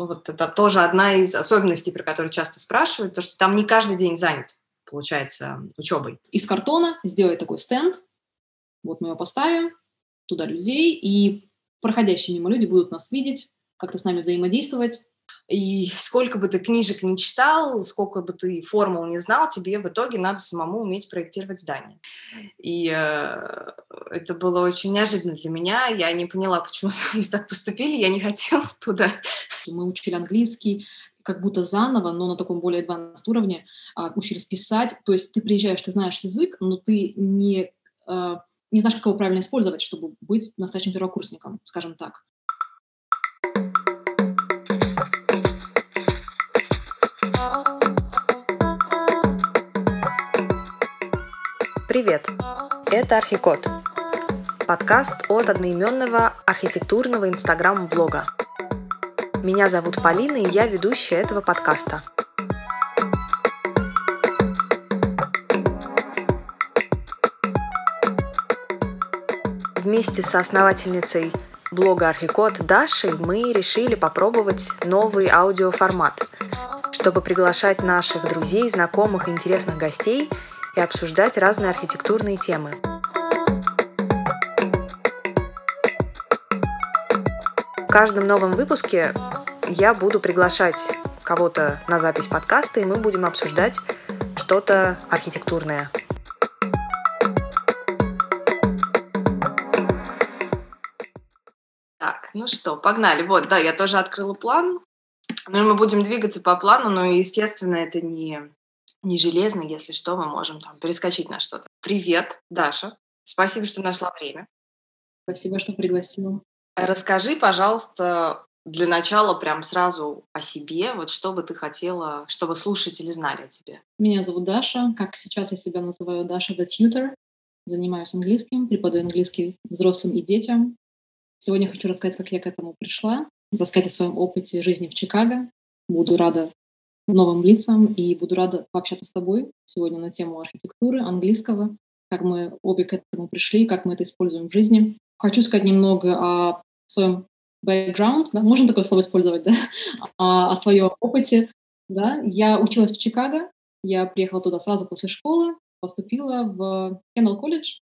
ну, вот это тоже одна из особенностей, про которую часто спрашивают, то, что там не каждый день занят, получается, учебой. Из картона сделать такой стенд, вот мы его поставим, туда людей, и проходящие мимо люди будут нас видеть, как-то с нами взаимодействовать, и сколько бы ты книжек не читал, сколько бы ты формул не знал, тебе в итоге надо самому уметь проектировать здание. И э, это было очень неожиданно для меня. Я не поняла, почему со мной так поступили. Я не хотела туда. Мы учили английский, как будто заново, но на таком более advanced уровне, а, учились писать. То есть ты приезжаешь, ты знаешь язык, но ты не, а, не знаешь, как его правильно использовать, чтобы быть настоящим первокурсником, скажем так. Привет! Это Архикод. Подкаст от одноименного архитектурного инстаграм-блога. Меня зовут Полина, и я ведущая этого подкаста. Вместе со основательницей блога Архикод Дашей мы решили попробовать новый аудиоформат, чтобы приглашать наших друзей, знакомых и интересных гостей – и обсуждать разные архитектурные темы. В каждом новом выпуске я буду приглашать кого-то на запись подкаста, и мы будем обсуждать что-то архитектурное. Так, ну что, погнали. Вот, да, я тоже открыла план. Ну, мы будем двигаться по плану, но, естественно, это не не железный, если что, мы можем там перескочить на что-то. Привет, Даша. Спасибо, что нашла время. Спасибо, что пригласила. Расскажи, пожалуйста, для начала прям сразу о себе, вот что бы ты хотела, чтобы слушатели знали о тебе. Меня зовут Даша, как сейчас я себя называю Даша the Tutor. Занимаюсь английским, преподаю английский взрослым и детям. Сегодня хочу рассказать, как я к этому пришла, рассказать о своем опыте жизни в Чикаго. Буду рада новым лицам и буду рада пообщаться с тобой сегодня на тему архитектуры, английского, как мы обе к этому пришли, как мы это используем в жизни. Хочу сказать немного о своем background, да? можно такое слово использовать, да? о, о своем опыте. Да? Я училась в Чикаго, я приехала туда сразу после школы, поступила в Кеннел колледж.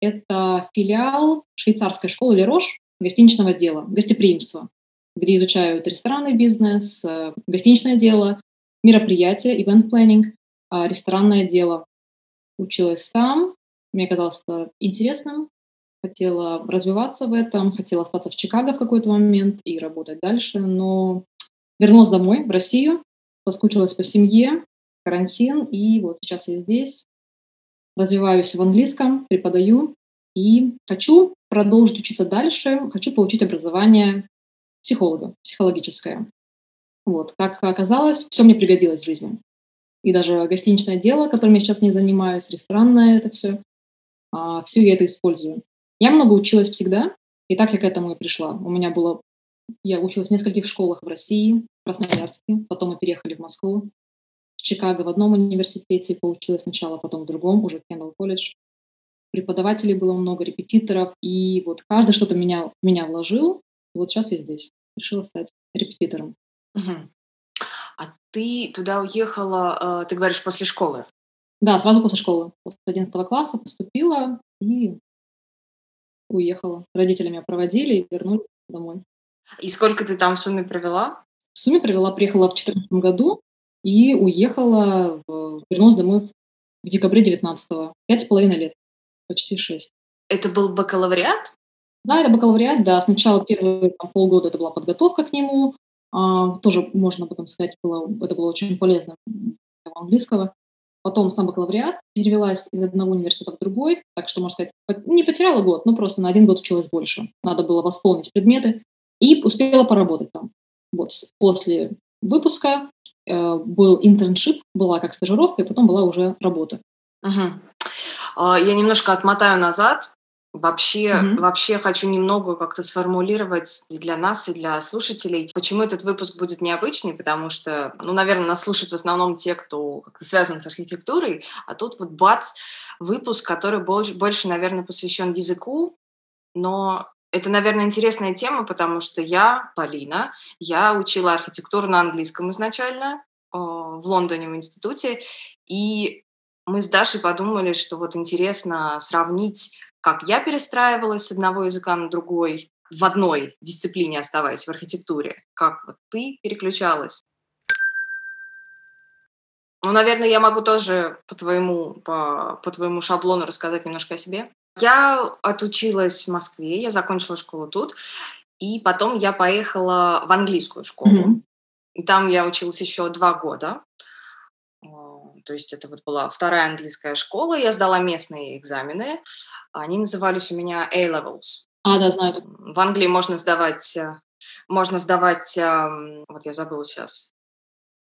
Это филиал швейцарской школы Лерош гостиничного дела, гостеприимства, где изучают ресторанный бизнес, э, гостиничное дело, мероприятия, event planning, а, ресторанное дело. Училась там, мне казалось это интересным, хотела развиваться в этом, хотела остаться в Чикаго в какой-то момент и работать дальше, но вернулась домой, в Россию, соскучилась по семье, карантин, и вот сейчас я здесь, развиваюсь в английском, преподаю, и хочу продолжить учиться дальше, хочу получить образование психолога, психологическое. Вот, как оказалось, все мне пригодилось в жизни. И даже гостиничное дело, которым я сейчас не занимаюсь, ресторанное это все, а, все я это использую. Я много училась всегда, и так я к этому и пришла. У меня было... Я училась в нескольких школах в России, в Красноярске, потом мы переехали в Москву, в Чикаго в одном университете, поучилась сначала, потом в другом, уже в Кендалл колледж. Преподавателей было много, репетиторов, и вот каждый что-то меня, меня вложил, и вот сейчас я здесь, решила стать репетитором. А ты туда уехала, э, ты говоришь, после школы? Да, сразу после школы. После 11 класса поступила и уехала. Родители меня проводили и вернули домой. И сколько ты там в сумме провела? В сумме провела, приехала в 2014 году и уехала, в, вернулась домой в, в декабре 19 Пять с половиной лет, почти шесть. Это был бакалавриат? Да, это бакалавриат, да. Сначала первые там, полгода это была подготовка к нему, тоже можно потом сказать, было, это было очень полезно для английского. Потом сам бакалавриат, перевелась из одного университета в другой, так что, можно сказать, не потеряла год, но просто на один год училась больше. Надо было восполнить предметы и успела поработать там. Вот после выпуска э, был интерншип, была как стажировка, и потом была уже работа. Угу. Я немножко отмотаю назад. Вообще, mm-hmm. вообще хочу немного как-то сформулировать для нас и для слушателей, почему этот выпуск будет необычный, потому что, ну, наверное, нас слушают в основном те, кто как-то связан с архитектурой, а тут вот бац, выпуск, который больше, больше наверное, посвящен языку, но это, наверное, интересная тема, потому что я, Полина, я учила архитектуру на английском изначально э, в Лондоне в институте, и мы с Дашей подумали, что вот интересно сравнить, как я перестраивалась с одного языка на другой, в одной дисциплине оставаясь в архитектуре, как вот ты переключалась. Ну, наверное, я могу тоже по твоему, по, по твоему шаблону рассказать немножко о себе. Я отучилась в Москве, я закончила школу тут, и потом я поехала в английскую школу. Mm-hmm. И там я училась еще два года. То есть это вот была вторая английская школа. Я сдала местные экзамены. Они назывались у меня A-levels. А, да, знаю. В Англии можно сдавать, э, можно сдавать, вот я забыла сейчас,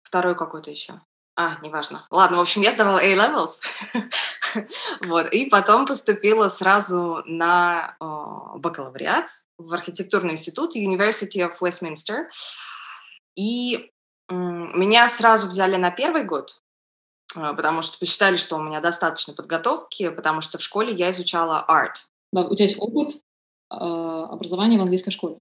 второй какой-то еще. А, неважно. Ладно, в общем, я сдавала A-levels. вот. И потом поступила сразу на бакалавриат в архитектурный институт University of Westminster. И меня сразу взяли на первый год, а, потому что посчитали, что у меня достаточно подготовки, потому что в школе я изучала арт. Да, у тебя есть опыт э, образования в английской школе.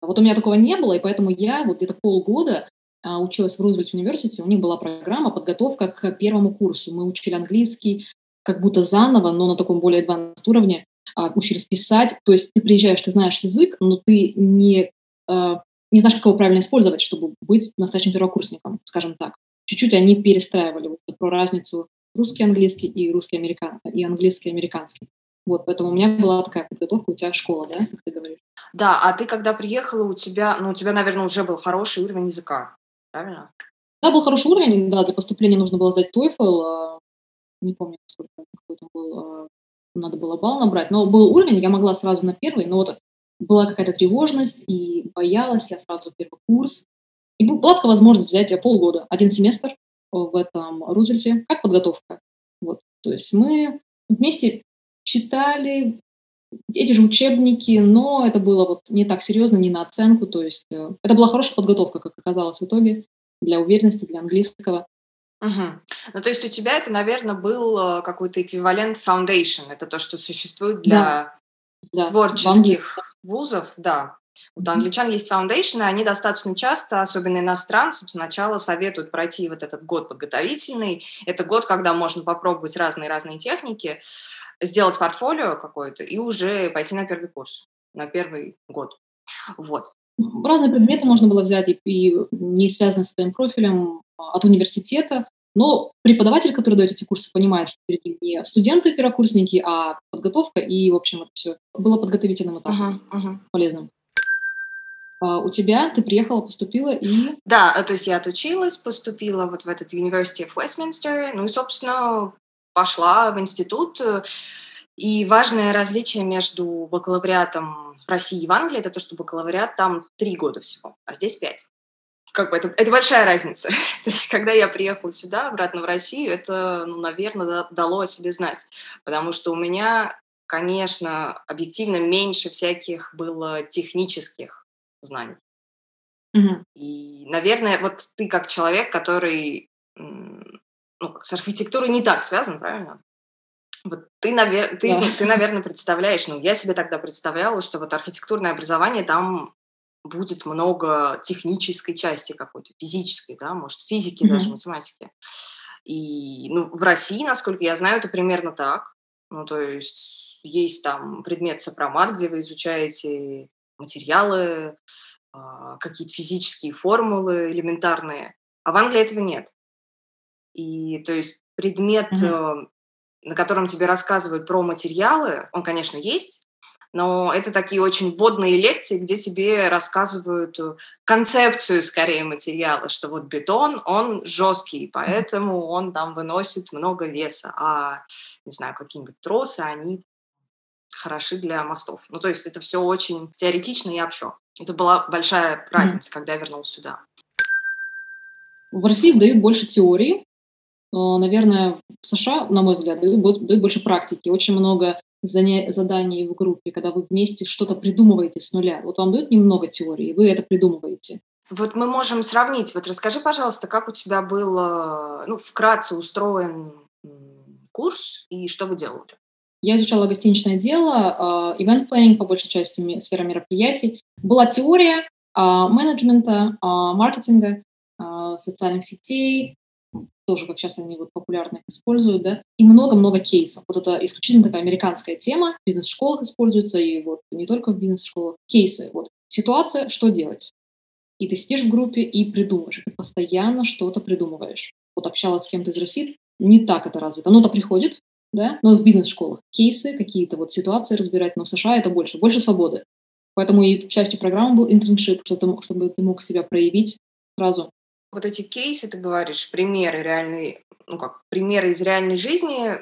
Вот у меня такого не было, и поэтому я вот где-то полгода а, училась в Рузвельт университете, у них была программа подготовка к первому курсу. Мы учили английский как будто заново, но на таком более advanced уровне, а, учились писать. То есть ты приезжаешь, ты знаешь язык, но ты не, а, не знаешь, как его правильно использовать, чтобы быть настоящим первокурсником, скажем так. Чуть-чуть они перестраивали вот про разницу русский английский и русский американ и английский американский. Вот, поэтому у меня была такая подготовка, у тебя школа, да, как ты говоришь? Да, а ты когда приехала, у тебя, ну, у тебя, наверное, уже был хороший уровень языка правильно? Да, был хороший уровень, да, для поступления нужно было сдать TOEFL, а, не помню, сколько какой там был, а, надо было балл набрать, но был уровень, я могла сразу на первый, но вот была какая-то тревожность, и боялась я сразу первый курс. И была такая возможность взять полгода, один семестр в этом Рузвельте, как подготовка. Вот. То есть мы вместе читали эти же учебники, но это было вот не так серьезно, не на оценку, то есть э, это была хорошая подготовка, как оказалось в итоге, для уверенности, для английского. Угу. Ну, то есть у тебя это, наверное, был э, какой-то эквивалент foundation, это то, что существует для да. творческих да. вузов, да. Вот у англичан есть foundation ы, они достаточно часто, особенно иностранцам, сначала советуют пройти вот этот год подготовительный. Это год, когда можно попробовать разные-разные техники сделать портфолио какое-то и уже пойти на первый курс, на первый год. Вот. Разные предметы можно было взять, и, и не связанные с твоим профилем а, от университета, но преподаватель, который дает эти курсы, понимает, что перед ним не студенты-первокурсники, а подготовка, и, в общем, это все было подготовительным этапом, uh-huh, uh-huh. полезным. А у тебя ты приехала, поступила и... Да, то есть я отучилась, поступила вот в этот University of Westminster, ну и, собственно, пошла в институт. И важное различие между бакалавриатом в России и в Англии – это то, что бакалавриат там три года всего, а здесь пять. Как бы это, это большая разница. то есть, когда я приехала сюда, обратно в Россию, это, ну, наверное, дало о себе знать. Потому что у меня, конечно, объективно меньше всяких было технических знаний. Mm-hmm. И, наверное, вот ты как человек, который ну, с архитектурой не так связан, правильно? Вот ты, навер... ты, да. ты, наверное, представляешь, ну, я себе тогда представляла, что вот архитектурное образование там будет много технической части какой-то, физической, да, может, физики, mm-hmm. даже математики. И ну, в России, насколько я знаю, это примерно так. Ну, то есть есть там предмет сопромат, где вы изучаете материалы, а, какие-то физические формулы элементарные. А в Англии этого нет. И то есть предмет, mm-hmm. на котором тебе рассказывают про материалы, он, конечно, есть, но это такие очень вводные лекции, где тебе рассказывают э, концепцию скорее материала, что вот бетон, он жесткий, поэтому он там выносит много веса, а, не знаю, какие-нибудь тросы, они хороши для мостов. Ну, то есть это все очень теоретично и общо. Это была большая разница, mm-hmm. когда я вернулась сюда. В России дают больше теории, наверное, в США, на мой взгляд, дают, дают больше практики. Очень много заданий в группе, когда вы вместе что-то придумываете с нуля. Вот вам дают немного теории, вы это придумываете. Вот мы можем сравнить. Вот расскажи, пожалуйста, как у тебя был, ну, вкратце устроен курс и что вы делали? Я изучала гостиничное дело, event planning, по большей части сфера мероприятий. Была теория менеджмента, маркетинга, социальных сетей, тоже, как сейчас они вот популярно их используют, да, и много-много кейсов. Вот это исключительно такая американская тема, в бизнес-школах используется, и вот не только в бизнес-школах. Кейсы, вот ситуация, что делать? И ты сидишь в группе и придумываешь, ты постоянно что-то придумываешь. Вот общалась с кем-то из России, не так это развито. Оно-то приходит, да, но в бизнес-школах кейсы, какие-то вот ситуации разбирать, но в США это больше, больше свободы. Поэтому и частью программы был internship, чтобы, чтобы ты мог себя проявить сразу вот эти кейсы, ты говоришь, примеры реальные, ну как, примеры из реальной жизни,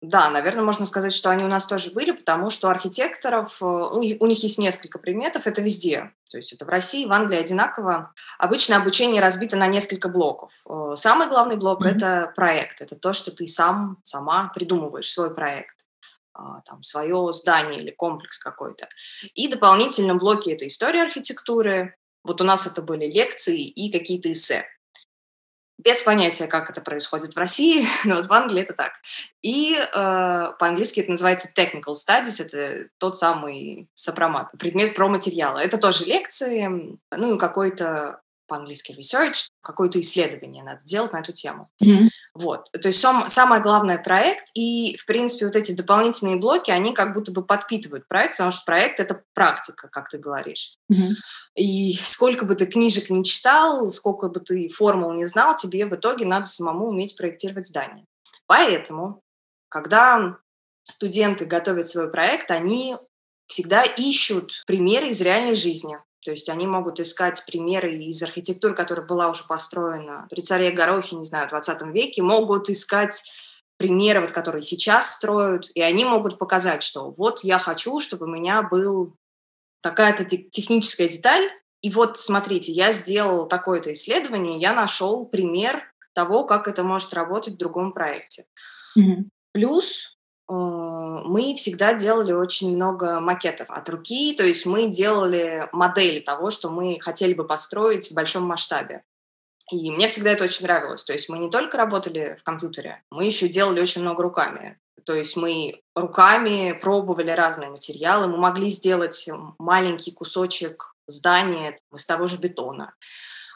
да, наверное, можно сказать, что они у нас тоже были, потому что архитекторов, э, у них, у них есть несколько предметов, это везде. То есть это в России, в Англии одинаково. Обычно обучение разбито на несколько блоков. Э, самый главный блок mm-hmm. – это проект. Это то, что ты сам, сама придумываешь, свой проект а, там, свое здание или комплекс какой-то. И дополнительно блоки – это история архитектуры, вот у нас это были лекции и какие-то эссе. Без понятия, как это происходит в России, но вот в Англии это так. И э, по-английски это называется technical studies, это тот самый сопромат, предмет про материалы. Это тоже лекции, ну и какой-то по-английски research, какое-то исследование надо делать на эту тему. Mm-hmm. Вот. То есть сам, самое главное проект, и, в принципе, вот эти дополнительные блоки, они как будто бы подпитывают проект, потому что проект — это практика, как ты говоришь. Mm-hmm. И сколько бы ты книжек не читал, сколько бы ты формул не знал, тебе в итоге надо самому уметь проектировать здание. Поэтому, когда студенты готовят свой проект, они всегда ищут примеры из реальной жизни. То есть они могут искать примеры из архитектуры, которая была уже построена при царе Горохе, не знаю, в 20 веке, могут искать примеры, вот, которые сейчас строят, и они могут показать, что вот я хочу, чтобы у меня был такая-то техническая деталь, и вот смотрите, я сделал такое-то исследование, я нашел пример того, как это может работать в другом проекте. Mm-hmm. Плюс мы всегда делали очень много макетов от руки, то есть мы делали модели того, что мы хотели бы построить в большом масштабе. И мне всегда это очень нравилось. То есть мы не только работали в компьютере, мы еще делали очень много руками. То есть мы руками пробовали разные материалы, мы могли сделать маленький кусочек здания из того же бетона,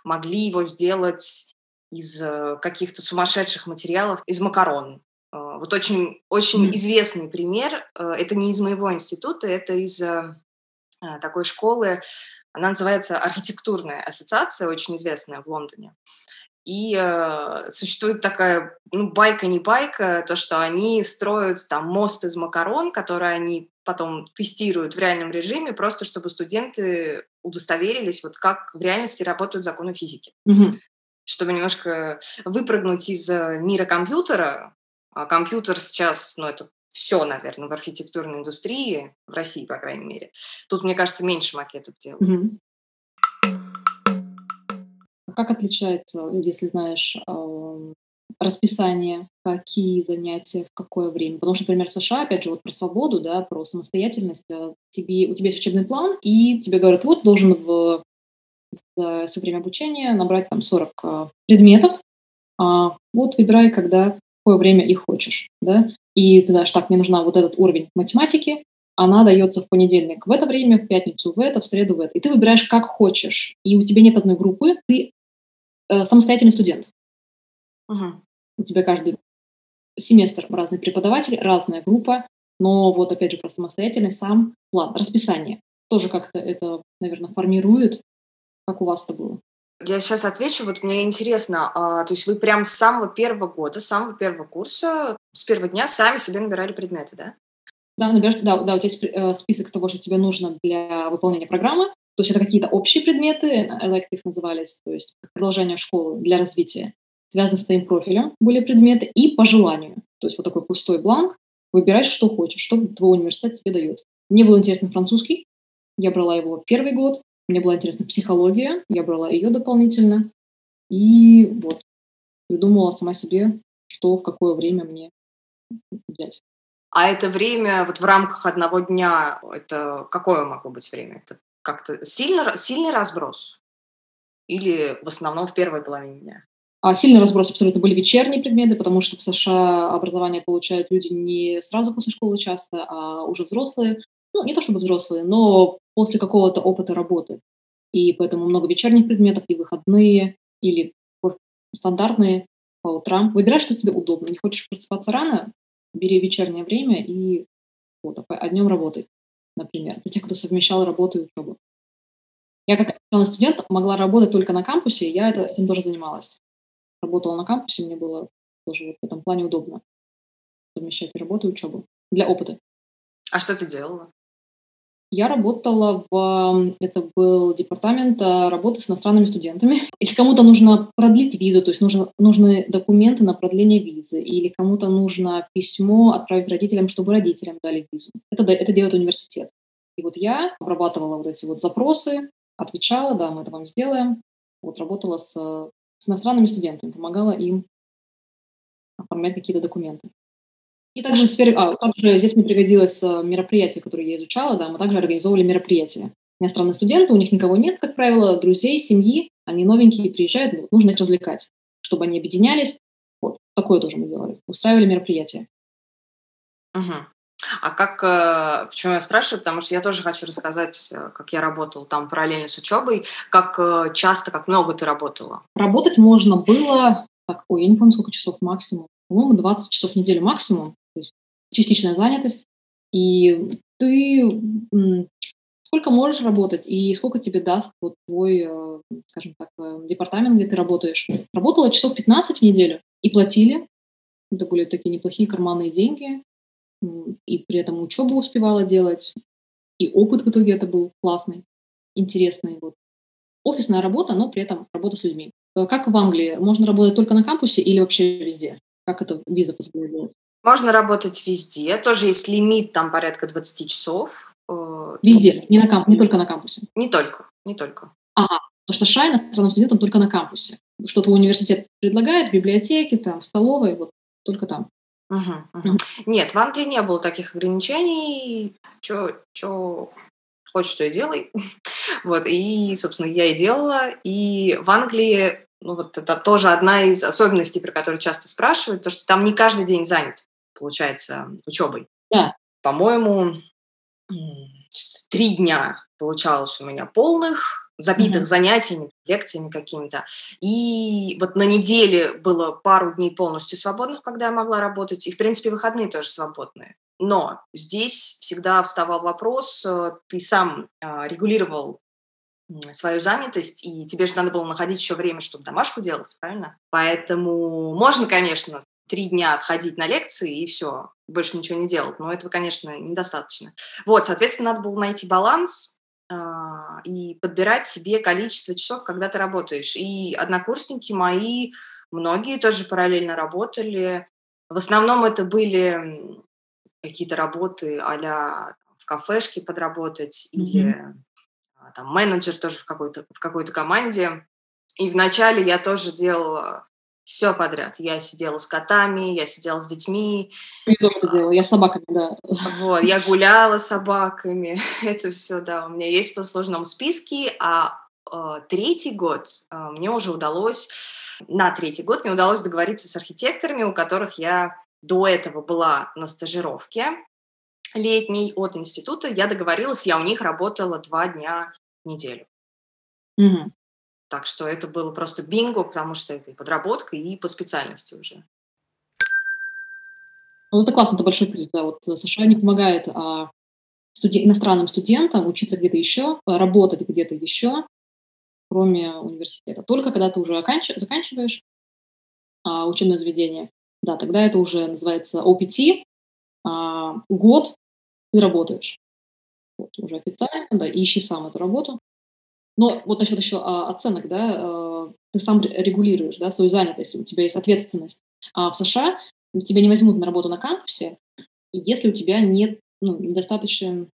могли его сделать из э, каких-то сумасшедших материалов, из макарон, вот очень, очень mm. известный пример. Э, это не из моего института, это из э, а, такой школы. Она называется Архитектурная ассоциация, очень известная в Лондоне. И э, существует такая, ну, байка не байка, то, что они строят там мост из макарон, который они потом тестируют в реальном режиме, просто чтобы студенты удостоверились, вот как в реальности работают законы физики. Mm-hmm. Чтобы немножко выпрыгнуть из мира компьютера, а компьютер сейчас, ну, это все, наверное, в архитектурной индустрии, в России, по крайней мере. Тут, мне кажется, меньше макетов делают. Mm-hmm. Как отличается, если знаешь, расписание, какие занятия, в какое время? Потому что, например, в США, опять же, вот про свободу, да, про самостоятельность, э, тебе, у тебя есть учебный план, и тебе говорят, вот, должен в, за все время обучения набрать там 40 э, предметов, а, вот выбирай, когда какое время их хочешь, да, и ты знаешь, так, мне нужна вот этот уровень математики, она дается в понедельник в это время, в пятницу в это, в среду в это. И ты выбираешь как хочешь. И у тебя нет одной группы, ты э, самостоятельный студент. Угу. У тебя каждый семестр разный преподаватель, разная группа, но вот опять же про самостоятельность сам план, расписание. Тоже как-то это, наверное, формирует, как у вас это было. Я сейчас отвечу. Вот мне интересно, а, то есть вы прям с самого первого года, с самого первого курса, с первого дня сами себе набирали предметы, да? Да, набираешь, да, да, у тебя есть э, список того, что тебе нужно для выполнения программы. То есть это какие-то общие предметы, elective назывались, то есть продолжение школы для развития. Связаны с твоим профилем были предметы и по желанию. То есть вот такой пустой бланк, выбираешь, что хочешь, что твой университет тебе дает. Мне был интересен французский, я брала его первый год, мне была интересна психология, я брала ее дополнительно. И вот, придумала сама себе, что в какое время мне взять. А это время вот в рамках одного дня, это какое могло быть время? Это как-то сильно, сильный разброс? Или в основном в первой половине дня? А сильный разброс абсолютно были вечерние предметы, потому что в США образование получают люди не сразу после школы часто, а уже взрослые. Ну, не то чтобы взрослые, но после какого-то опыта работы. И поэтому много вечерних предметов и выходные, или стандартные по утрам. Выбирай, что тебе удобно. Не хочешь просыпаться рано, бери вечернее время и вот, а днем работай, например, для тех, кто совмещал работу и учебу. Я как студент могла работать только на кампусе, я это, этим тоже занималась работала на кампусе, мне было тоже вот в этом плане удобно совмещать работу и учебу для опыта. А что ты делала? Я работала в... Это был департамент а, работы с иностранными студентами. Если кому-то нужно продлить визу, то есть нужно, нужны документы на продление визы, или кому-то нужно письмо отправить родителям, чтобы родителям дали визу. Это, это делает университет. И вот я обрабатывала вот эти вот запросы, отвечала, да, мы это вам сделаем. Вот работала с с иностранными студентами, помогала им оформлять какие-то документы. И также, сфере, а, также здесь мне пригодилось э, мероприятие, которое я изучала, да, мы также организовывали мероприятия. Иностранные студенты, у них никого нет, как правило, друзей, семьи, они новенькие приезжают, ну, нужно их развлекать, чтобы они объединялись. Вот, такое тоже мы делали, устраивали мероприятия. Угу. А как, э, почему я спрашиваю, потому что я тоже хочу рассказать, э, как я работала там параллельно с учебой, как часто, как много ты работала? Работать можно было, так, ой, я не помню, сколько часов максимум, по-моему, 20 часов в неделю максимум, то есть частичная занятость, и ты сколько можешь работать и сколько тебе даст вот твой, скажем так, департамент, где ты работаешь. Работала часов 15 в неделю и платили. Это были такие неплохие карманные деньги и при этом учебу успевала делать, и опыт в итоге это был классный, интересный. Вот. Офисная работа, но при этом работа с людьми. Э, как в Англии? Можно работать только на кампусе или вообще везде? Как это виза позволяет делать? Можно работать везде. Тоже есть лимит там порядка 20 часов. Э, везде, не, на камп... не только на кампусе? Не только, не только. Ага, потому что США иностранным студентам только на кампусе. Что твой университет предлагает, библиотеки, там, в столовой, вот только там. Угу, угу. Нет, в Англии не было таких ограничений. Что хочешь, что и делай. вот, и, собственно, я и делала. И в Англии, ну, вот это тоже одна из особенностей, про которую часто спрашивают, то, что там не каждый день занят, получается, учебой. Да. По-моему, три дня получалось у меня полных, забитых mm-hmm. занятиями, лекциями какими-то. И вот на неделе было пару дней полностью свободных, когда я могла работать, и, в принципе, выходные тоже свободные. Но здесь всегда вставал вопрос, э, ты сам а, регулировал свою занятость, и тебе же надо было находить еще время, чтобы домашку делать, правильно? Поэтому можно, конечно, три дня отходить на лекции и все, больше ничего не делать, но этого, конечно, недостаточно. Вот, соответственно, надо было найти баланс, а, и подбирать себе количество часов, когда ты работаешь. И однокурсники мои, многие тоже параллельно работали. В основном это были какие-то работы а в кафешке подработать mm-hmm. или там менеджер тоже в какой-то в какой-то команде. И вначале я тоже делала все подряд. Я сидела с котами, я сидела с детьми. Я тоже это делала, я с собаками, да. Вот, я гуляла с собаками. это все, да, у меня есть по сложному списке. А э, третий год э, мне уже удалось, на третий год мне удалось договориться с архитекторами, у которых я до этого была на стажировке летней от института. Я договорилась, я у них работала два дня неделю. Угу. Так что это было просто бинго, потому что это и подработка, и по специальности уже. Ну, это классно, это большой плюс. Да. Вот США не помогает а, студи- иностранным студентам учиться где-то еще, а, работать где-то еще, кроме университета. Только когда ты уже оканч- заканчиваешь а, учебное заведение, да, тогда это уже называется OPT, а, год ты работаешь. Уже официально, да, ищи сам эту работу. Но вот насчет еще а, оценок, да, а, ты сам регулируешь, да, свою занятость, у тебя есть ответственность. А в США тебя не возьмут на работу на кампусе, если у тебя нет ну, недостаточно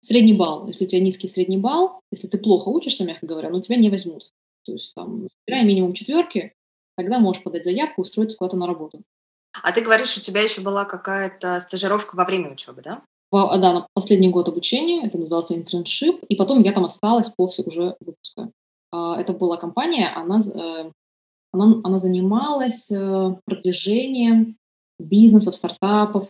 средний балл. Если у тебя низкий средний балл, если ты плохо учишься, мягко говоря, но тебя не возьмут. То есть там, набирай минимум четверки, тогда можешь подать заявку, устроиться куда-то на работу. А ты говоришь, у тебя еще была какая-то стажировка во время учебы, да? Да, на последний год обучения, это назывался интерншип, и потом я там осталась после уже выпуска. А, это была компания, она, э, Она, она занималась э, продвижением бизнесов, стартапов.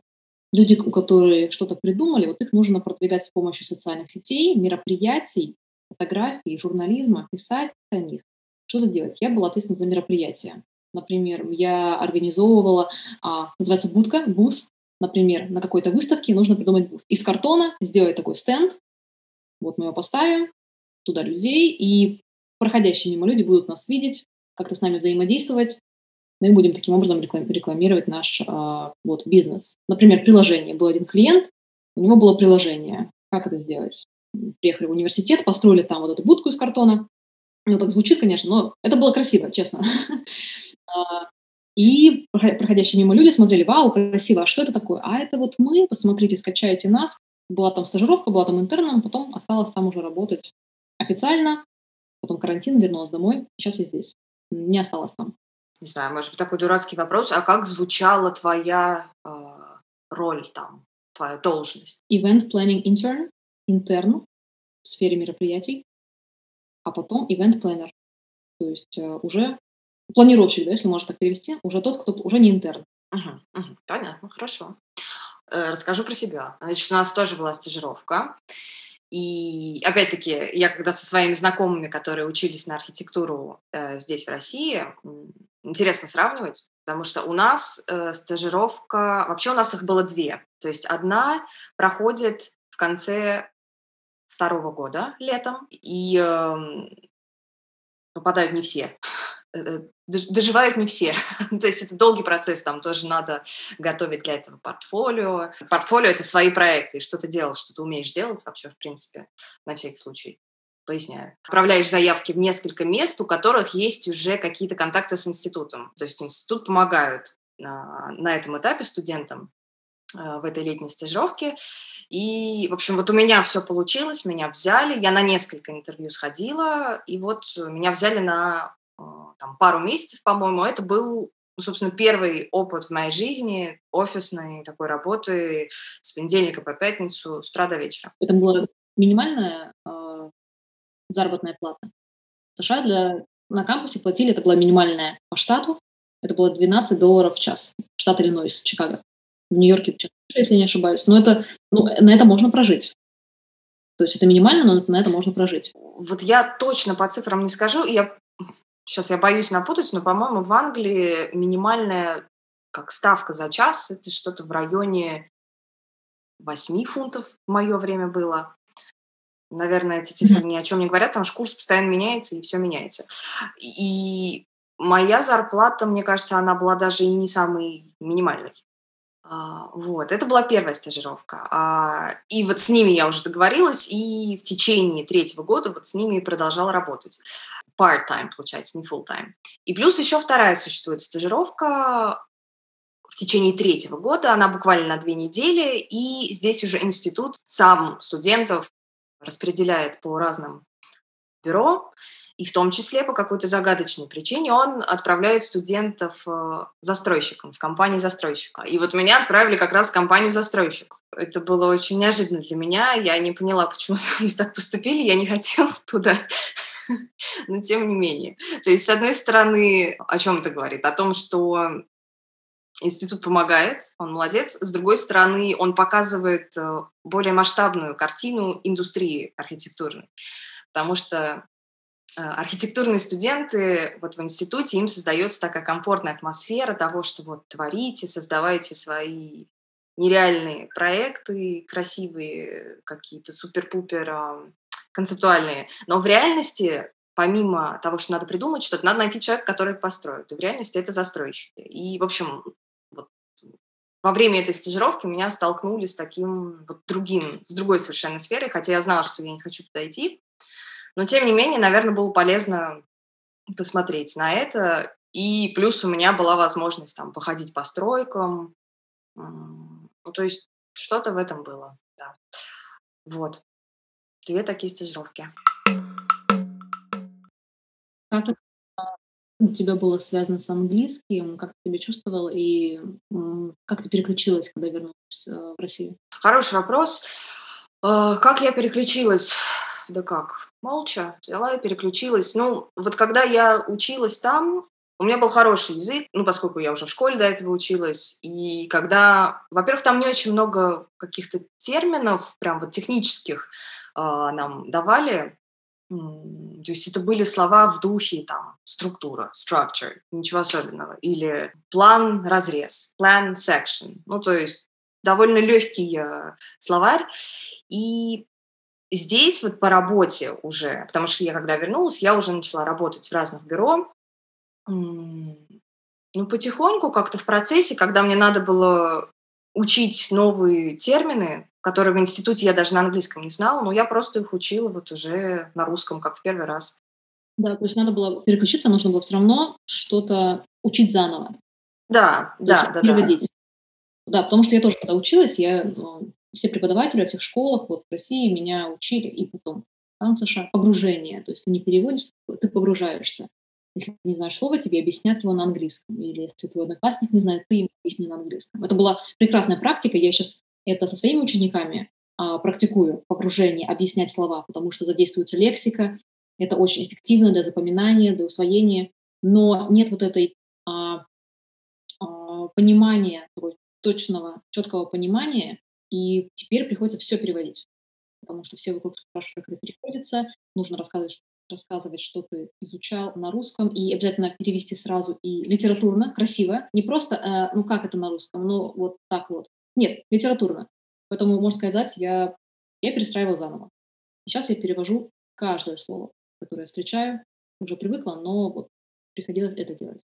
Люди, у которых что-то придумали, вот их нужно продвигать с помощью социальных сетей, мероприятий, фотографий, журнализма, писать о них, что-то делать. Я была ответственна за мероприятия. Например, я организовывала, а, называется будка, бус, например, на какой-то выставке нужно придумать бус. Из картона сделать такой стенд, вот мы его поставим, туда людей, и проходящие мимо люди будут нас видеть, как-то с нами взаимодействовать, мы ну будем таким образом рекламировать наш а, вот, бизнес. Например, приложение. Был один клиент, у него было приложение. Как это сделать? Приехали в университет, построили там вот эту будку из картона. Ну, так звучит, конечно, но это было красиво, честно. И проходящие мимо люди смотрели, вау, красиво, а что это такое? А это вот мы, посмотрите, скачайте нас. Была там стажировка, была там интерном, потом осталось там уже работать официально. Потом карантин, вернулась домой, сейчас я здесь. Не осталось там. Не знаю, может быть, такой дурацкий вопрос. А как звучала твоя э, роль там, твоя должность? Event Planning Intern, интерн в сфере мероприятий, а потом Event Planner. То есть э, уже планировщик, да, если можно так перевести, уже тот, кто уже не интерн. Угу, угу, понятно, хорошо. Э, расскажу про себя. Значит, у нас тоже была стажировка. И опять-таки, я когда со своими знакомыми, которые учились на архитектуру э, здесь, в России, интересно сравнивать, потому что у нас э, стажировка, вообще у нас их было две. То есть одна проходит в конце второго года летом, и э, попадают не все. Э, э, доживают не все. То есть это долгий процесс, там тоже надо готовить для этого портфолио. Портфолио — это свои проекты, что ты делаешь, что ты умеешь делать вообще, в принципе, на всякий случай. Поясняю. Отправляешь заявки в несколько мест, у которых есть уже какие-то контакты с институтом. То есть институт помогает на, на этом этапе студентам в этой летней стажировке. И, в общем, вот у меня все получилось, меня взяли, я на несколько интервью сходила, и вот меня взяли на э, там, пару месяцев, по-моему. Это был, собственно, первый опыт в моей жизни офисной такой работы с понедельника по пятницу с утра до вечера. Это было минимальное э, заработная плата. В США для, на кампусе платили, это была минимальная по штату, это было 12 долларов в час. Штат Иллинойс, Чикаго. В Нью-Йорке, если не ошибаюсь. Но это, ну, на это можно прожить. То есть это минимально, но на это можно прожить. Вот я точно по цифрам не скажу. Я, сейчас я боюсь напутать, но, по-моему, в Англии минимальная как ставка за час, это что-то в районе 8 фунтов в мое время было. Наверное, эти цифры ни о чем не говорят, потому что курс постоянно меняется, и все меняется. И моя зарплата, мне кажется, она была даже и не самой минимальной. А, вот, это была первая стажировка. А, и вот с ними я уже договорилась, и в течение третьего года вот с ними продолжала работать. Part-time, получается, не full-time. И плюс еще вторая существует стажировка в течение третьего года, она буквально на две недели, и здесь уже институт сам студентов распределяет по разным бюро, и в том числе по какой-то загадочной причине он отправляет студентов э, застройщикам, в компании застройщика. И вот меня отправили как раз в компанию застройщиков. Это было очень неожиданно для меня. Я не поняла, почему так поступили. Я не хотела туда. Но тем не менее. То есть, с одной стороны, о чем это говорит? О том, что институт помогает, он молодец. С другой стороны, он показывает э, более масштабную картину индустрии архитектурной, потому что архитектурные студенты вот в институте, им создается такая комфортная атмосфера того, что вот творите, создавайте свои нереальные проекты, красивые, какие-то супер-пупер а, концептуальные. Но в реальности помимо того, что надо придумать что-то, надо найти человека, который построит. И в реальности это застройщики. И, в общем, во время этой стажировки меня столкнули с таким вот другим, с другой совершенно сферой, хотя я знала, что я не хочу туда идти. Но, тем не менее, наверное, было полезно посмотреть на это. И плюс у меня была возможность там походить по стройкам. Ну, то есть что-то в этом было, да. Вот. Две такие стажировки. Как у тебя было связано с английским, как ты себя чувствовал и как ты переключилась, когда вернулась э, в Россию? Хороший вопрос. Э, как я переключилась? Да как? Молча взяла и переключилась. Ну, вот когда я училась там, у меня был хороший язык, ну, поскольку я уже в школе до этого училась, и когда, во-первых, там не очень много каких-то терминов, прям вот технических э, нам давали, то есть это были слова в духе там структура, structure, ничего особенного. Или план, разрез, plan, section. Ну, то есть довольно легкий э, словарь. И здесь вот по работе уже, потому что я когда вернулась, я уже начала работать в разных бюро. Ну, потихоньку как-то в процессе, когда мне надо было учить новые термины, которые в институте я даже на английском не знала, но я просто их учила вот уже на русском, как в первый раз. Да, то есть надо было переключиться, нужно было все равно что-то учить заново. Да, то да, да, переводить. Да. да, потому что я тоже когда училась, я ну, все преподаватели во всех школах вот в России меня учили, и потом там в США погружение, то есть ты не переводишь, ты погружаешься. Если ты не знаешь слова, тебе объяснят его на английском. Или если твой одноклассник не знает, ты ему объясни на английском. Это была прекрасная практика. Я сейчас это со своими учениками а, практикую, погружение, объяснять слова, потому что задействуется лексика. Это очень эффективно для запоминания, для усвоения. Но нет вот этой а, а, понимания, точного, четкого понимания, и теперь приходится все переводить. Потому что все вокруг спрашивают, как это переходится. Нужно рассказывать, рассказывать, что ты изучал на русском, и обязательно перевести сразу и литературно, красиво. Не просто, э, ну как это на русском, ну вот так вот. Нет, литературно. Поэтому, можно сказать, я, я перестраивала заново. Сейчас я перевожу каждое слово, которое встречаю. Уже привыкла, но вот приходилось это делать.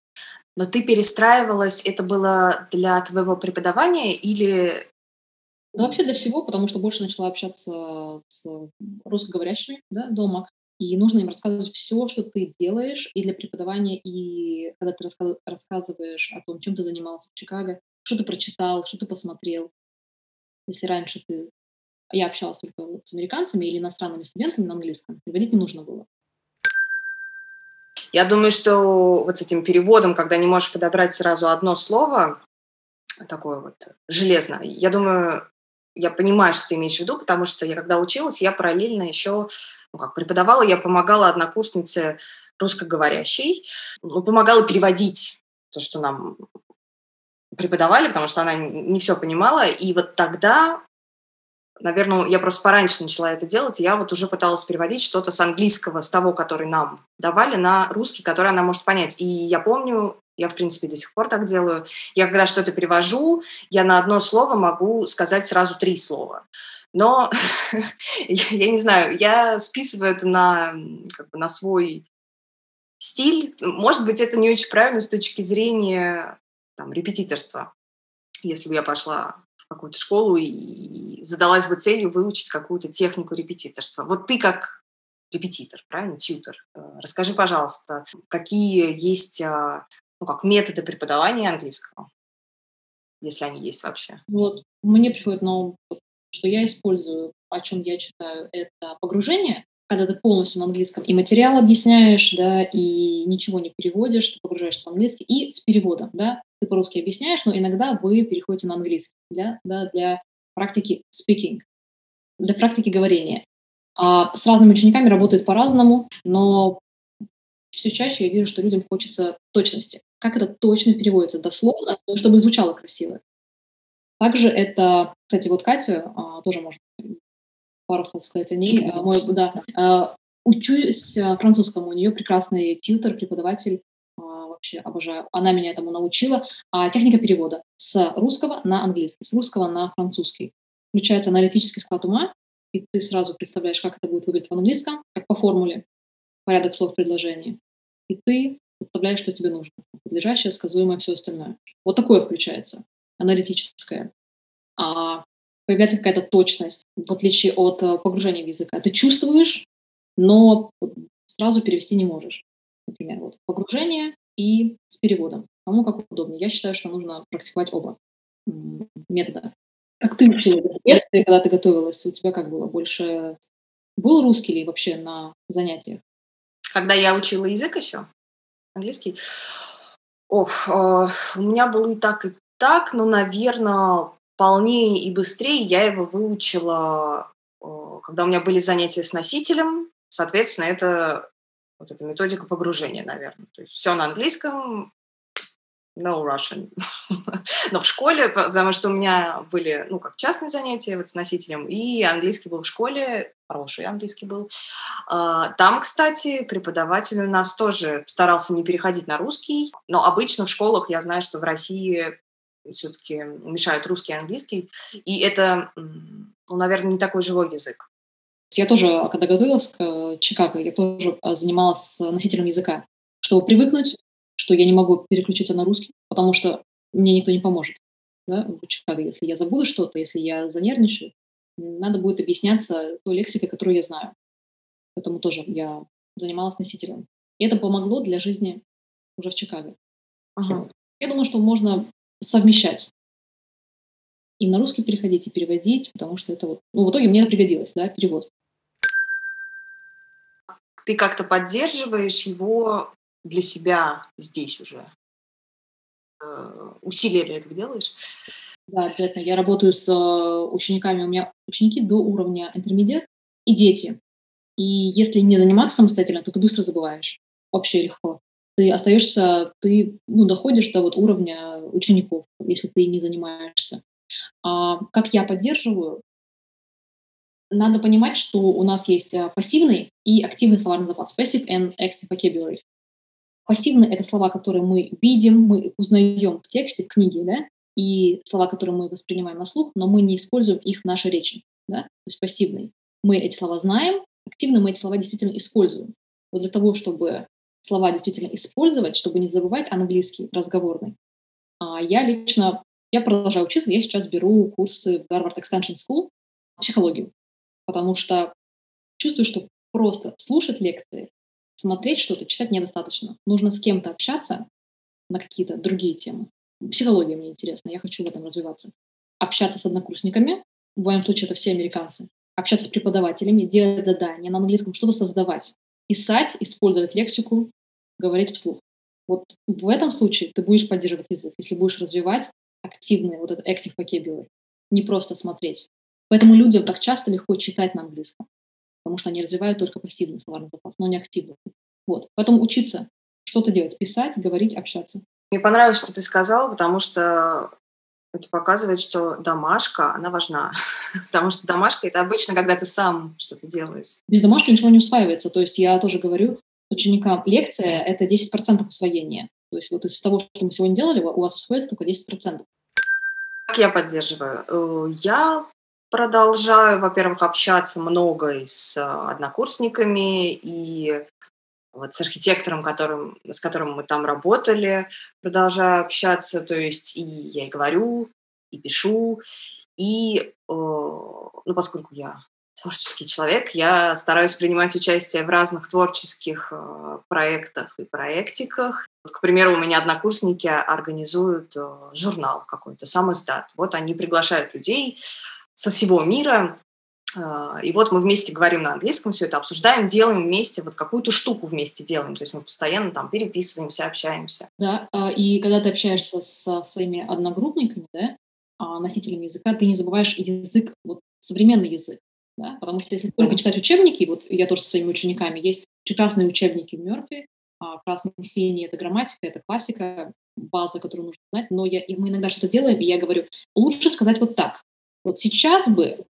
Но ты перестраивалась, это было для твоего преподавания или... Ну, вообще для всего, потому что больше начала общаться с русскоговорящими да, дома, и нужно им рассказывать все, что ты делаешь и для преподавания, и когда ты рассказываешь о том, чем ты занимался в Чикаго, что ты прочитал, что ты посмотрел. Если раньше ты... Я общалась только вот с американцами или иностранными студентами на английском, переводить не нужно было. Я думаю, что вот с этим переводом, когда не можешь подобрать сразу одно слово, такое вот железное, я думаю, я понимаю, что ты имеешь в виду, потому что я когда училась, я параллельно еще ну, как преподавала, я помогала однокурснице русскоговорящей, ну, помогала переводить то, что нам преподавали, потому что она не все понимала. И вот тогда, наверное, я просто пораньше начала это делать, и я вот уже пыталась переводить что-то с английского, с того, который нам давали, на русский, который она может понять. И я помню, я, в принципе, до сих пор так делаю. Я когда что-то перевожу, я на одно слово могу сказать сразу три слова. Но я, не знаю, я списываю это на, как бы, на свой стиль. Может быть, это не очень правильно с точки зрения там, репетиторства. Если бы я пошла в какую-то школу и задалась бы целью выучить какую-то технику репетиторства. Вот ты как репетитор, правильно, тьютер. Э, расскажи, пожалуйста, какие есть а, ну, как методы преподавания английского, если они есть вообще? Вот, мне приходит на ум, что я использую, о чем я читаю, это погружение, когда ты полностью на английском и материал объясняешь, да, и ничего не переводишь, ты погружаешься в английский, и с переводом, да, ты по-русски объясняешь, но иногда вы переходите на английский для, да, для практики speaking, для практики говорения. А с разными учениками работает по-разному, но все чаще я вижу, что людям хочется точности. Как это точно переводится дословно, чтобы звучало красиво. Также это, кстати, вот Катя а, тоже может пару слов сказать о ней. А, мой, да, а, учусь французскому, у нее прекрасный тьютер, преподаватель, вообще обожаю. Она меня этому научила. А техника перевода с русского на английский, с русского на французский. Включается аналитический склад ума, и ты сразу представляешь, как это будет выглядеть в английском, как по формуле, порядок слов предложения. И ты представляешь, что тебе нужно. Подлежащее, сказуемое, все остальное. Вот такое включается, аналитическое. А появляется какая-то точность, в отличие от э, погружения в язык. Ты чувствуешь, но сразу перевести не можешь. Например, вот погружение и с переводом. Кому как удобнее. Я считаю, что нужно практиковать оба метода. Как ты учила, когда ты готовилась? У тебя как было? Больше был русский ли вообще на занятиях? Когда я учила язык еще, английский, ох, э, у меня было и так, и так, но, наверное, полнее и быстрее я его выучила, э, когда у меня были занятия с носителем. Соответственно, это Вот эта методика погружения, наверное. То есть все на английском, no Russian. Но в школе, потому что у меня были, ну, как частные занятия вот с носителем, и английский был в школе, хороший английский был. А, там, кстати, преподаватель у нас тоже старался не переходить на русский, но обычно в школах я знаю, что в России все-таки мешают русский и английский, и это, ну, наверное, не такой живой язык. Я тоже, когда готовилась к Чикаго, я тоже а, занималась носителем языка, чтобы привыкнуть что я не могу переключиться на русский, потому что мне никто не поможет. Да, в Чикаго, если я забуду что-то, если я занервничаю, надо будет объясняться той лексикой, которую я знаю. Поэтому тоже я занималась носителем. И это помогло для жизни уже в Чикаго. Ага. Я думаю, что можно совмещать и на русский переходить, и переводить, потому что это вот... Ну, в итоге мне пригодилось, да, перевод. Ты как-то поддерживаешь его для себя здесь уже? Э, усилия для этого делаешь? Да, обязательно. Я работаю с э, учениками. У меня ученики до уровня интермедиат и дети. И если не заниматься самостоятельно, то ты быстро забываешь. Вообще легко. Ты остаешься, ты ну, доходишь до вот уровня учеников, если ты не занимаешься. А как я поддерживаю? Надо понимать, что у нас есть э, пассивный и активный словарный запас. Passive and active vocabulary. Пассивные — это слова, которые мы видим, мы узнаем в тексте, в книге, да, и слова, которые мы воспринимаем на слух, но мы не используем их в нашей речи, да, то есть пассивный. Мы эти слова знаем, активно мы эти слова действительно используем. Вот для того, чтобы слова действительно использовать, чтобы не забывать английский разговорный, а я лично, я продолжаю учиться, я сейчас беру курсы в Harvard Extension School психологию, потому что чувствую, что просто слушать лекции смотреть что-то, читать недостаточно. Нужно с кем-то общаться на какие-то другие темы. Психология мне интересна, я хочу в этом развиваться. Общаться с однокурсниками, в моем случае это все американцы. Общаться с преподавателями, делать задания на английском, что-то создавать. Писать, использовать лексику, говорить вслух. Вот в этом случае ты будешь поддерживать язык, если будешь развивать активный, вот этот active vocabulary, не просто смотреть. Поэтому людям так часто легко читать на английском потому что они развивают только пассивный словарный запас, но не активный. Вот. Поэтому учиться что-то делать, писать, говорить, общаться. Мне понравилось, что ты сказала, потому что это показывает, что домашка, она важна. потому что домашка — это обычно, когда ты сам что-то делаешь. Без домашки ничего не усваивается. То есть я тоже говорю ученикам, лекция — это 10% усвоения. То есть вот из того, что мы сегодня делали, у вас усвоится только 10%. Как я поддерживаю? Э, я продолжаю, во-первых, общаться много с однокурсниками и вот с архитектором, которым, с которым мы там работали, продолжаю общаться, то есть и я и говорю, и пишу, и, ну, поскольку я творческий человек, я стараюсь принимать участие в разных творческих э, проектах и проектиках. Вот, к примеру, у меня однокурсники организуют э, журнал какой-то, сам издат. Вот они приглашают людей со всего мира. А, и вот мы вместе говорим на английском, все это обсуждаем, делаем вместе, вот какую-то штуку вместе делаем. То есть мы постоянно там переписываемся, общаемся. Да, а, и когда ты общаешься со своими одногруппниками, да, а, носителями языка, ты не забываешь язык, вот современный язык. Да? Потому что если только читать учебники, вот я тоже со своими учениками, есть прекрасные учебники Мерфи, красный синий — это грамматика, это классика, база, которую нужно знать, но я, и мы иногда что-то делаем, и я говорю, лучше сказать вот так, вот сейчас бы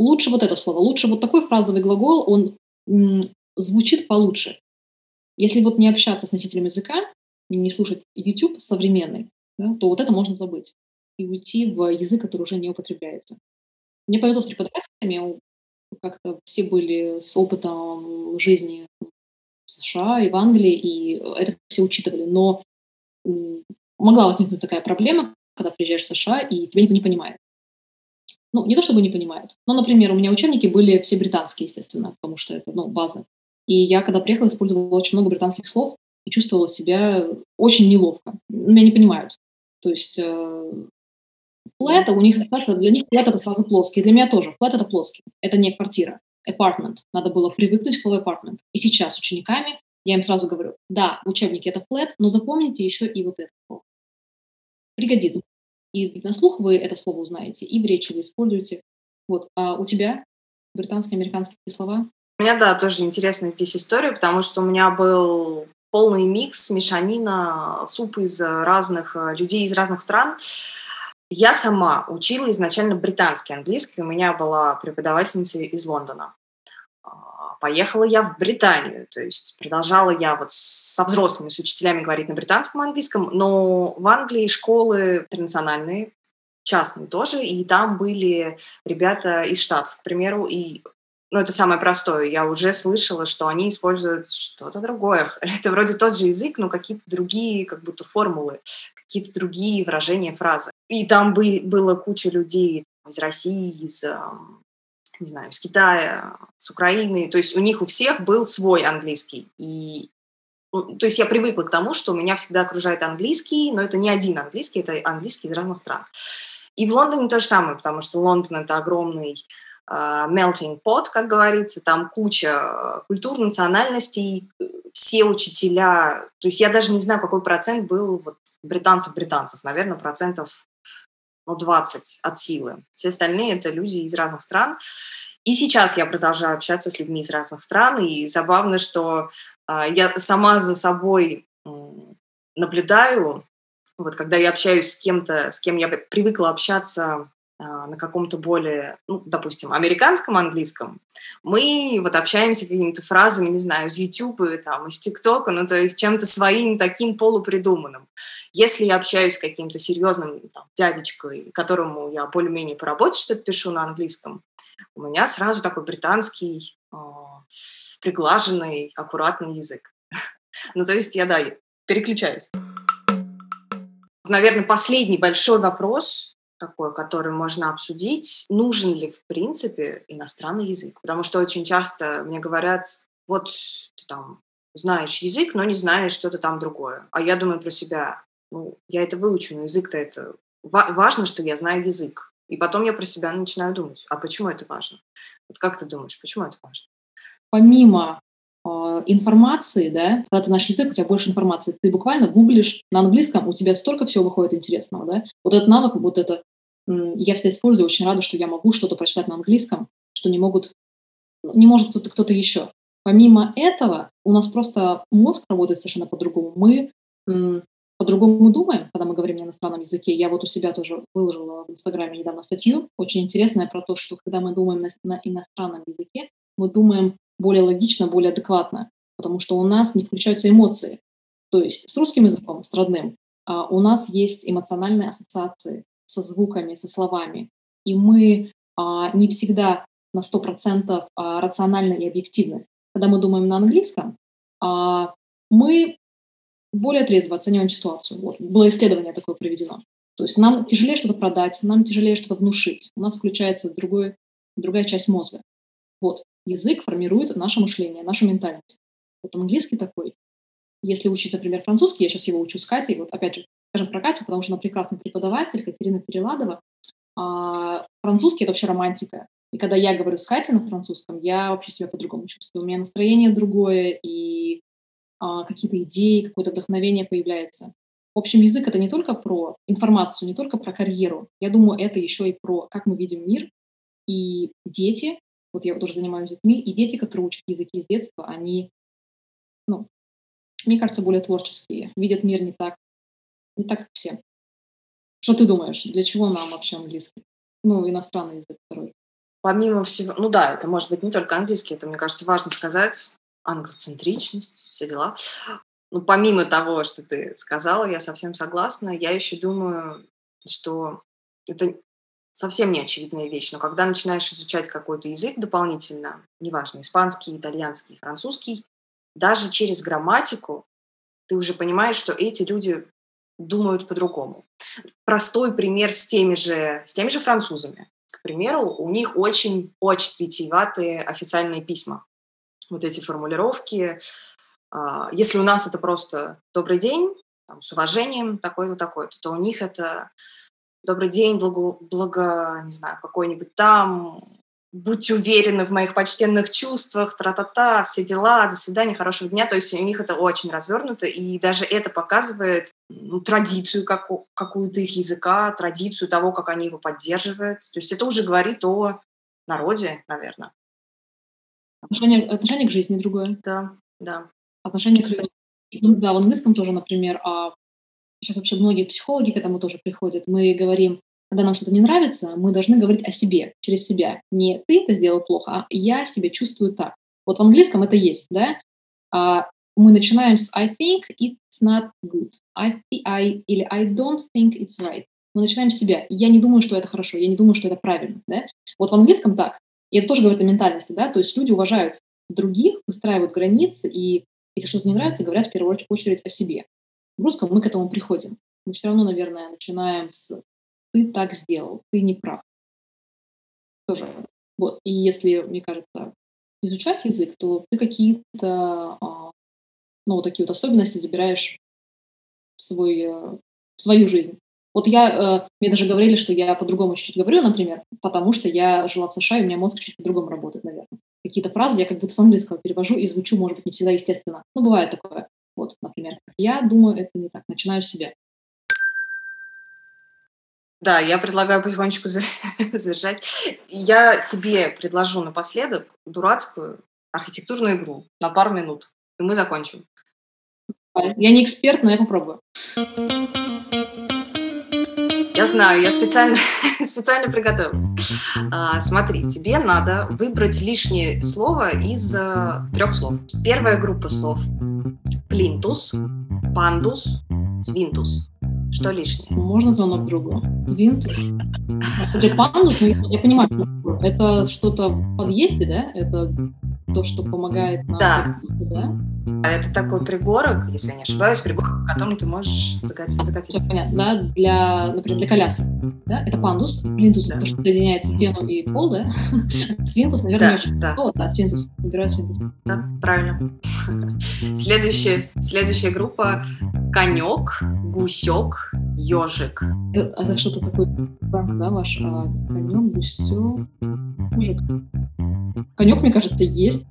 лучше вот это слово, лучше вот такой фразовый глагол, он звучит получше. Если вот не общаться с носителем языка, не слушать YouTube современный, да, то вот это можно забыть и уйти в язык, который уже не употребляется. Мне повезло с преподавателями, как-то все были с опытом жизни в США и в Англии, и это все учитывали. Но могла возникнуть такая проблема, когда приезжаешь в США, и тебя никто не понимает ну, не то чтобы не понимают, но, например, у меня учебники были все британские, естественно, потому что это, ну, база. И я, когда приехала, использовала очень много британских слов и чувствовала себя очень неловко. Меня не понимают. То есть э, flat, у них для них flat это сразу плоский. Для меня тоже. Flat это плоский. Это не квартира. Apartment. Надо было привыкнуть к слову apartment. И сейчас учениками я им сразу говорю, да, в учебнике это flat, но запомните еще и вот это. Пригодится. И на слух вы это слово узнаете, и в речи вы используете. Вот. А у тебя британские, американские слова? У меня, да, тоже интересная здесь история, потому что у меня был полный микс, мешанина, суп из разных э, людей из разных стран. Я сама учила изначально британский английский. У меня была преподавательница из Лондона. Поехала я в Британию, то есть продолжала я вот со взрослыми, с учителями говорить на британском английском, но в Англии школы интернациональные, частные тоже, и там были ребята из Штатов, к примеру, и ну, это самое простое. Я уже слышала, что они используют что-то другое. Это вроде тот же язык, но какие-то другие как будто формулы, какие-то другие выражения, фразы. И там бы, было куча людей из России, из, не знаю, из Китая, с Украины. То есть у них у всех был свой английский. И ну, то есть я привыкла к тому, что меня всегда окружает английский, но это не один английский, это английский из разных стран. И в Лондоне то же самое, потому что Лондон – это огромный uh, melting pot, как говорится, там куча культур, национальностей, все учителя, то есть я даже не знаю, какой процент был вот, британцев-британцев, наверное, процентов ну, 20 от силы. Все остальные – это люди из разных стран. И сейчас я продолжаю общаться с людьми из разных стран, и забавно, что э, я сама за собой э, наблюдаю, вот когда я общаюсь с кем-то, с кем я привыкла общаться на каком-то более, ну, допустим, американском английском, мы вот общаемся какими-то фразами, не знаю, из YouTube, там, из ТикТока, ну, то есть чем-то своим таким полупридуманным. Если я общаюсь с каким-то серьезным там, дядечкой, которому я более-менее по работе что-то пишу на английском, у меня сразу такой британский, э, приглаженный, аккуратный язык. ну, то есть я, да, переключаюсь. Наверное, последний большой вопрос, такой, который можно обсудить, нужен ли в принципе иностранный язык. Потому что очень часто мне говорят, вот ты там знаешь язык, но не знаешь что-то там другое. А я думаю про себя, ну, я это выучу, но язык-то это... Важно, что я знаю язык. И потом я про себя начинаю думать, а почему это важно? Вот как ты думаешь, почему это важно? Помимо э, информации, да, когда ты знаешь язык, у тебя больше информации. Ты буквально гуглишь на английском, у тебя столько всего выходит интересного, да. Вот этот навык, вот это я всегда использую, очень рада, что я могу что-то прочитать на английском, что не могут, не может кто-то, кто-то еще. Помимо этого, у нас просто мозг работает совершенно по-другому. Мы по-другому думаем, когда мы говорим на иностранном языке. Я вот у себя тоже выложила в Инстаграме недавно статью, очень интересная про то, что когда мы думаем на, на иностранном языке, мы думаем более логично, более адекватно, потому что у нас не включаются эмоции. То есть с русским языком, с родным, а у нас есть эмоциональные ассоциации со звуками, со словами. И мы а, не всегда на 100% а, рациональны и объективны. Когда мы думаем на английском, а, мы более трезво оцениваем ситуацию. Вот. Было исследование такое проведено. То есть нам тяжелее что-то продать, нам тяжелее что-то внушить. У нас включается другой, другая часть мозга. Вот. Язык формирует наше мышление, нашу ментальность. Вот английский такой. Если учить, например, французский, я сейчас его учу с Катей, вот опять же, скажем про потому что она прекрасный преподаватель, Катерина Переладова. А французский — это вообще романтика. И когда я говорю с Катей на французском, я вообще себя по-другому чувствую. У меня настроение другое, и а, какие-то идеи, какое-то вдохновение появляется. В общем, язык — это не только про информацию, не только про карьеру. Я думаю, это еще и про как мы видим мир. И дети, вот я тоже занимаюсь детьми, и дети, которые учат языки с детства, они, ну, мне кажется, более творческие, видят мир не так, не так, как все. Что ты думаешь, для чего нам вообще английский? Ну, иностранный язык второй. Помимо всего, ну да, это может быть не только английский, это, мне кажется, важно сказать, англоцентричность, все дела. Ну, помимо того, что ты сказала, я совсем согласна, я еще думаю, что это совсем не очевидная вещь, но когда начинаешь изучать какой-то язык дополнительно, неважно, испанский, итальянский, французский, даже через грамматику ты уже понимаешь, что эти люди думают по-другому. Простой пример с теми же, с теми же французами. К примеру, у них очень-очень питьеватые официальные письма. Вот эти формулировки. А, если у нас это просто «добрый день», там, с уважением, такой-то, такой-то, то у них это «добрый день, благо, благо не знаю, какой-нибудь там, будьте уверены в моих почтенных чувствах, тра-та-та, все дела, до свидания, хорошего дня. То есть у них это очень развернуто, и даже это показывает ну, традицию как, какую-то их языка, традицию того, как они его поддерживают. То есть это уже говорит о народе, наверное. Отношение, отношение к жизни другое. Да, да. Отношение к жизни. Да, в английском тоже, например, а сейчас вообще многие психологи к этому тоже приходят. Мы говорим, когда нам что-то не нравится, мы должны говорить о себе, через себя. Не ты это сделал плохо, а я себя чувствую так. Вот в английском это есть, да? А мы начинаем с I think it's not good. I, I, или I don't think it's right. Мы начинаем с себя. Я не думаю, что это хорошо, я не думаю, что это правильно. Да? Вот в английском так. И это тоже говорит о ментальности, да, то есть люди уважают других, выстраивают границы, и если что-то не нравится, говорят в первую очередь о себе. В русском мы к этому приходим. Мы все равно, наверное, начинаем с «ты так сделал, ты не прав». Тоже. Вот. И если, мне кажется, изучать язык, то ты какие-то а, ну, вот такие вот особенности забираешь в, свой, э, в свою жизнь. Вот я, э, мне даже говорили, что я по-другому чуть-чуть говорю, например, потому что я жила в США, и у меня мозг чуть по-другому работает, наверное. Какие-то фразы я как будто с английского перевожу и звучу, может быть, не всегда естественно. Ну, бывает такое. Вот, например. Я думаю, это не так. Начинаю с себя. Да, я предлагаю потихонечку завершать. Я тебе предложу напоследок дурацкую архитектурную игру на пару минут, и мы закончим. Я не эксперт, но я попробую. Я знаю, я специально, специально приготовилась. А, смотри, тебе надо выбрать лишнее слово из а, трех слов. Первая группа слов. Плинтус, пандус, свинтус. Что лишнее? Можно звонок другу? Свинтус. Это пандус, но я понимаю, это что-то в подъезде, да? Это то, что помогает нам. Да. да? Это такой пригорок, если я не ошибаюсь, пригорок, в котором ты можешь закатиться. закатиться. Все понятно, да? Для, например, для колясок. Да? Это пандус. Плинтус да. то, что соединяет стену и пол, да? Свинтус, наверное, да, очень. Да. О, да, свинтус. Выбираю свинтус. Да, правильно. Следующая, следующая группа конек, гусек, ежик. Это, это что-то такое, да, ваш а, конек, гусек, ежик. Конек, мне кажется, есть.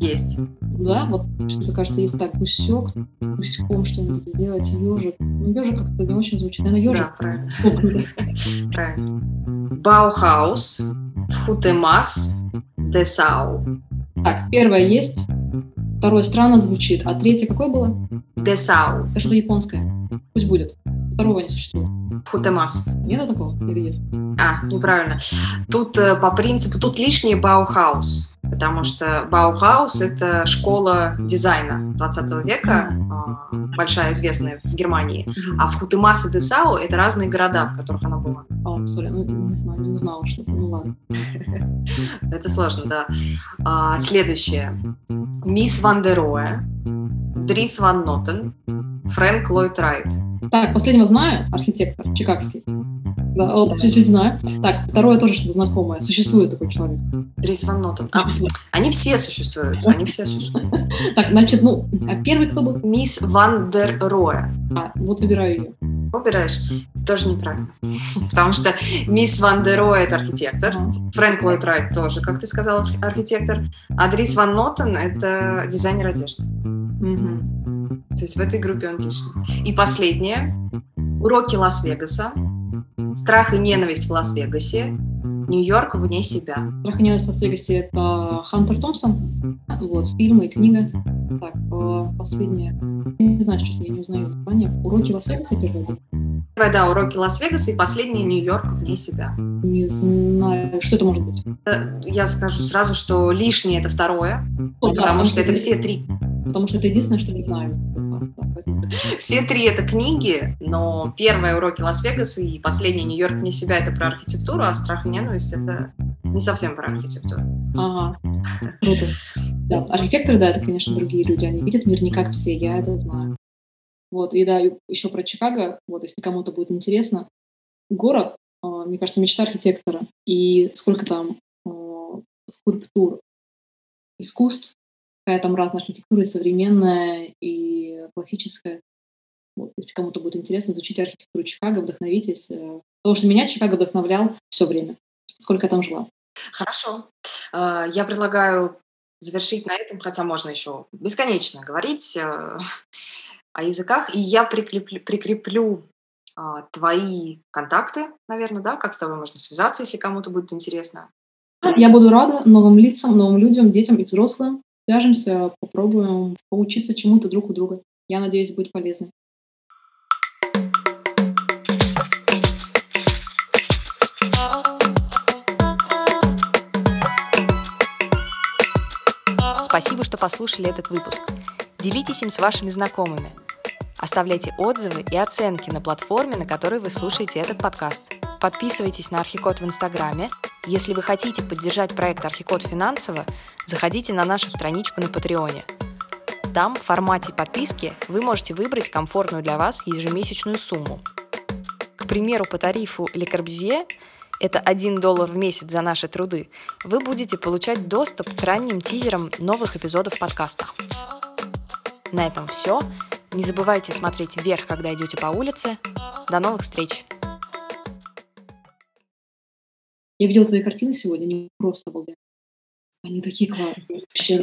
Есть. Да, вот что-то кажется, есть так, гусек, гуськом что-нибудь сделать, ежик. Ну, ежик как-то не очень звучит. Наверное, ежик. Да, правильно. Правильно. Баухаус, Вхутемас, Дессау. Так, первое есть, второе странно звучит, а третье какое было? Дессау. Это что-то японское. Пусть будет. Второго не существует. Вхутемас. Нет такого? Или есть? А, неправильно. Тут э, по принципу, тут лишний Баухаус, потому что Баухаус — это школа дизайна 20 века, э, большая, известная в Германии, а в Хутемас и Десау — это разные города, в которых она была. О, сори, ну, не знаю, не узнала что-то, ну ладно. Это сложно, да. А, следующее. Мисс Ван дер Роэ, Дрис Ван Нотен, Фрэнк Ллойд Райт. Так, последнего знаю, архитектор чикагский. Да, вот, чуть-чуть знаю. Так, второе тоже что-то знакомое. Существует такой человек. Дрис Ван Нотен. А, они все существуют. Они все существуют. Так, значит, ну, а первый кто был? Мисс Ван дер Роэ. А, вот выбираю ее. Выбираешь? Тоже неправильно. Потому что мисс Ван дер Роэ – это архитектор. Фрэнк Ллойд Райт тоже, как ты сказал, архитектор. А Дрис Ван Нотен – это дизайнер одежды. То есть в этой группе он лишний. И последнее. Уроки Лас-Вегаса. Страх и ненависть в Лас-Вегасе. Нью-Йорк вне себя. Страх и ненависть в Лас-Вегасе — это Хантер Томпсон. Вот, фильмы и книга. Так, э, последнее. Не знаю, честно, я не узнаю название. Уроки Лас-Вегаса первое? Первое, да, уроки Лас-Вегаса и последнее Нью-Йорк вне себя. Не знаю, что это может быть? Э, я скажу сразу, что лишнее это второе, О, потому да, что это все три. Потому что это единственное, что не знаю. Все три это книги, но первое уроки Лас-Вегаса и последний Нью-Йорк вне себя это про архитектуру, а страх и ненависть это не совсем про архитектуру. Ага, круто. Да, архитекторы, да, это, конечно, другие люди, они видят мир не как все, я это знаю. Вот, и да, еще про Чикаго, вот, если кому-то будет интересно. Город, а, мне кажется, мечта архитектора. И сколько там а, скульптур, искусств, какая там разная архитектура, и современная, и классическая. Вот, если кому-то будет интересно, изучите архитектуру Чикаго, вдохновитесь. Э, потому что меня Чикаго вдохновлял все время, сколько я там жила. Хорошо. А, я предлагаю завершить на этом, хотя можно еще бесконечно говорить э, о языках, и я прикреплю, прикреплю а, твои контакты, наверное, да, как с тобой можно связаться, если кому-то будет интересно. Я буду рада новым лицам, новым людям, детям и взрослым. Свяжемся, попробуем поучиться чему-то друг у друга. Я надеюсь, будет полезно. Спасибо, что послушали этот выпуск. Делитесь им с вашими знакомыми. Оставляйте отзывы и оценки на платформе, на которой вы слушаете этот подкаст. Подписывайтесь на Архикод в Инстаграме. Если вы хотите поддержать проект Архикод финансово, заходите на нашу страничку на Патреоне. Там в формате подписки вы можете выбрать комфортную для вас ежемесячную сумму. К примеру, по тарифу Le Corbusier это 1 доллар в месяц за наши труды, вы будете получать доступ к ранним тизерам новых эпизодов подкаста. На этом все. Не забывайте смотреть вверх, когда идете по улице. До новых встреч! Я видела твои картины сегодня, они просто обалденные. Они такие классные. Вообще,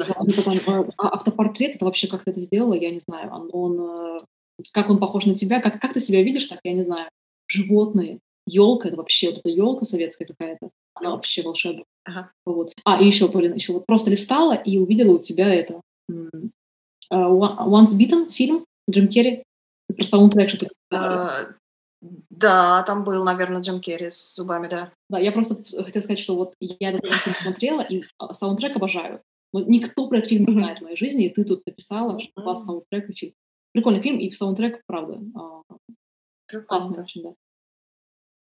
а автопортрет, это вообще как ты это сделала, я не знаю. Он, он, э, как он похож на тебя, как, как ты себя видишь так, я не знаю. Животные, елка, это вообще вот эта елка советская какая-то, она вообще волшебная. Ага. Вот. А, и еще, Полина, еще вот просто листала и увидела у тебя это uh, Once Beaten фильм Джим Керри про саундтрек. Uh, да, там был, наверное, Джим Керри с зубами, да. Да, я просто хотела сказать, что вот я этот фильм смотрела, и а, саундтрек обожаю. Но никто про этот фильм не знает в моей жизни, и ты тут написала, что у вас саундтрек фильм. Прикольный фильм, и в саундтрек, правда, классный очень, да.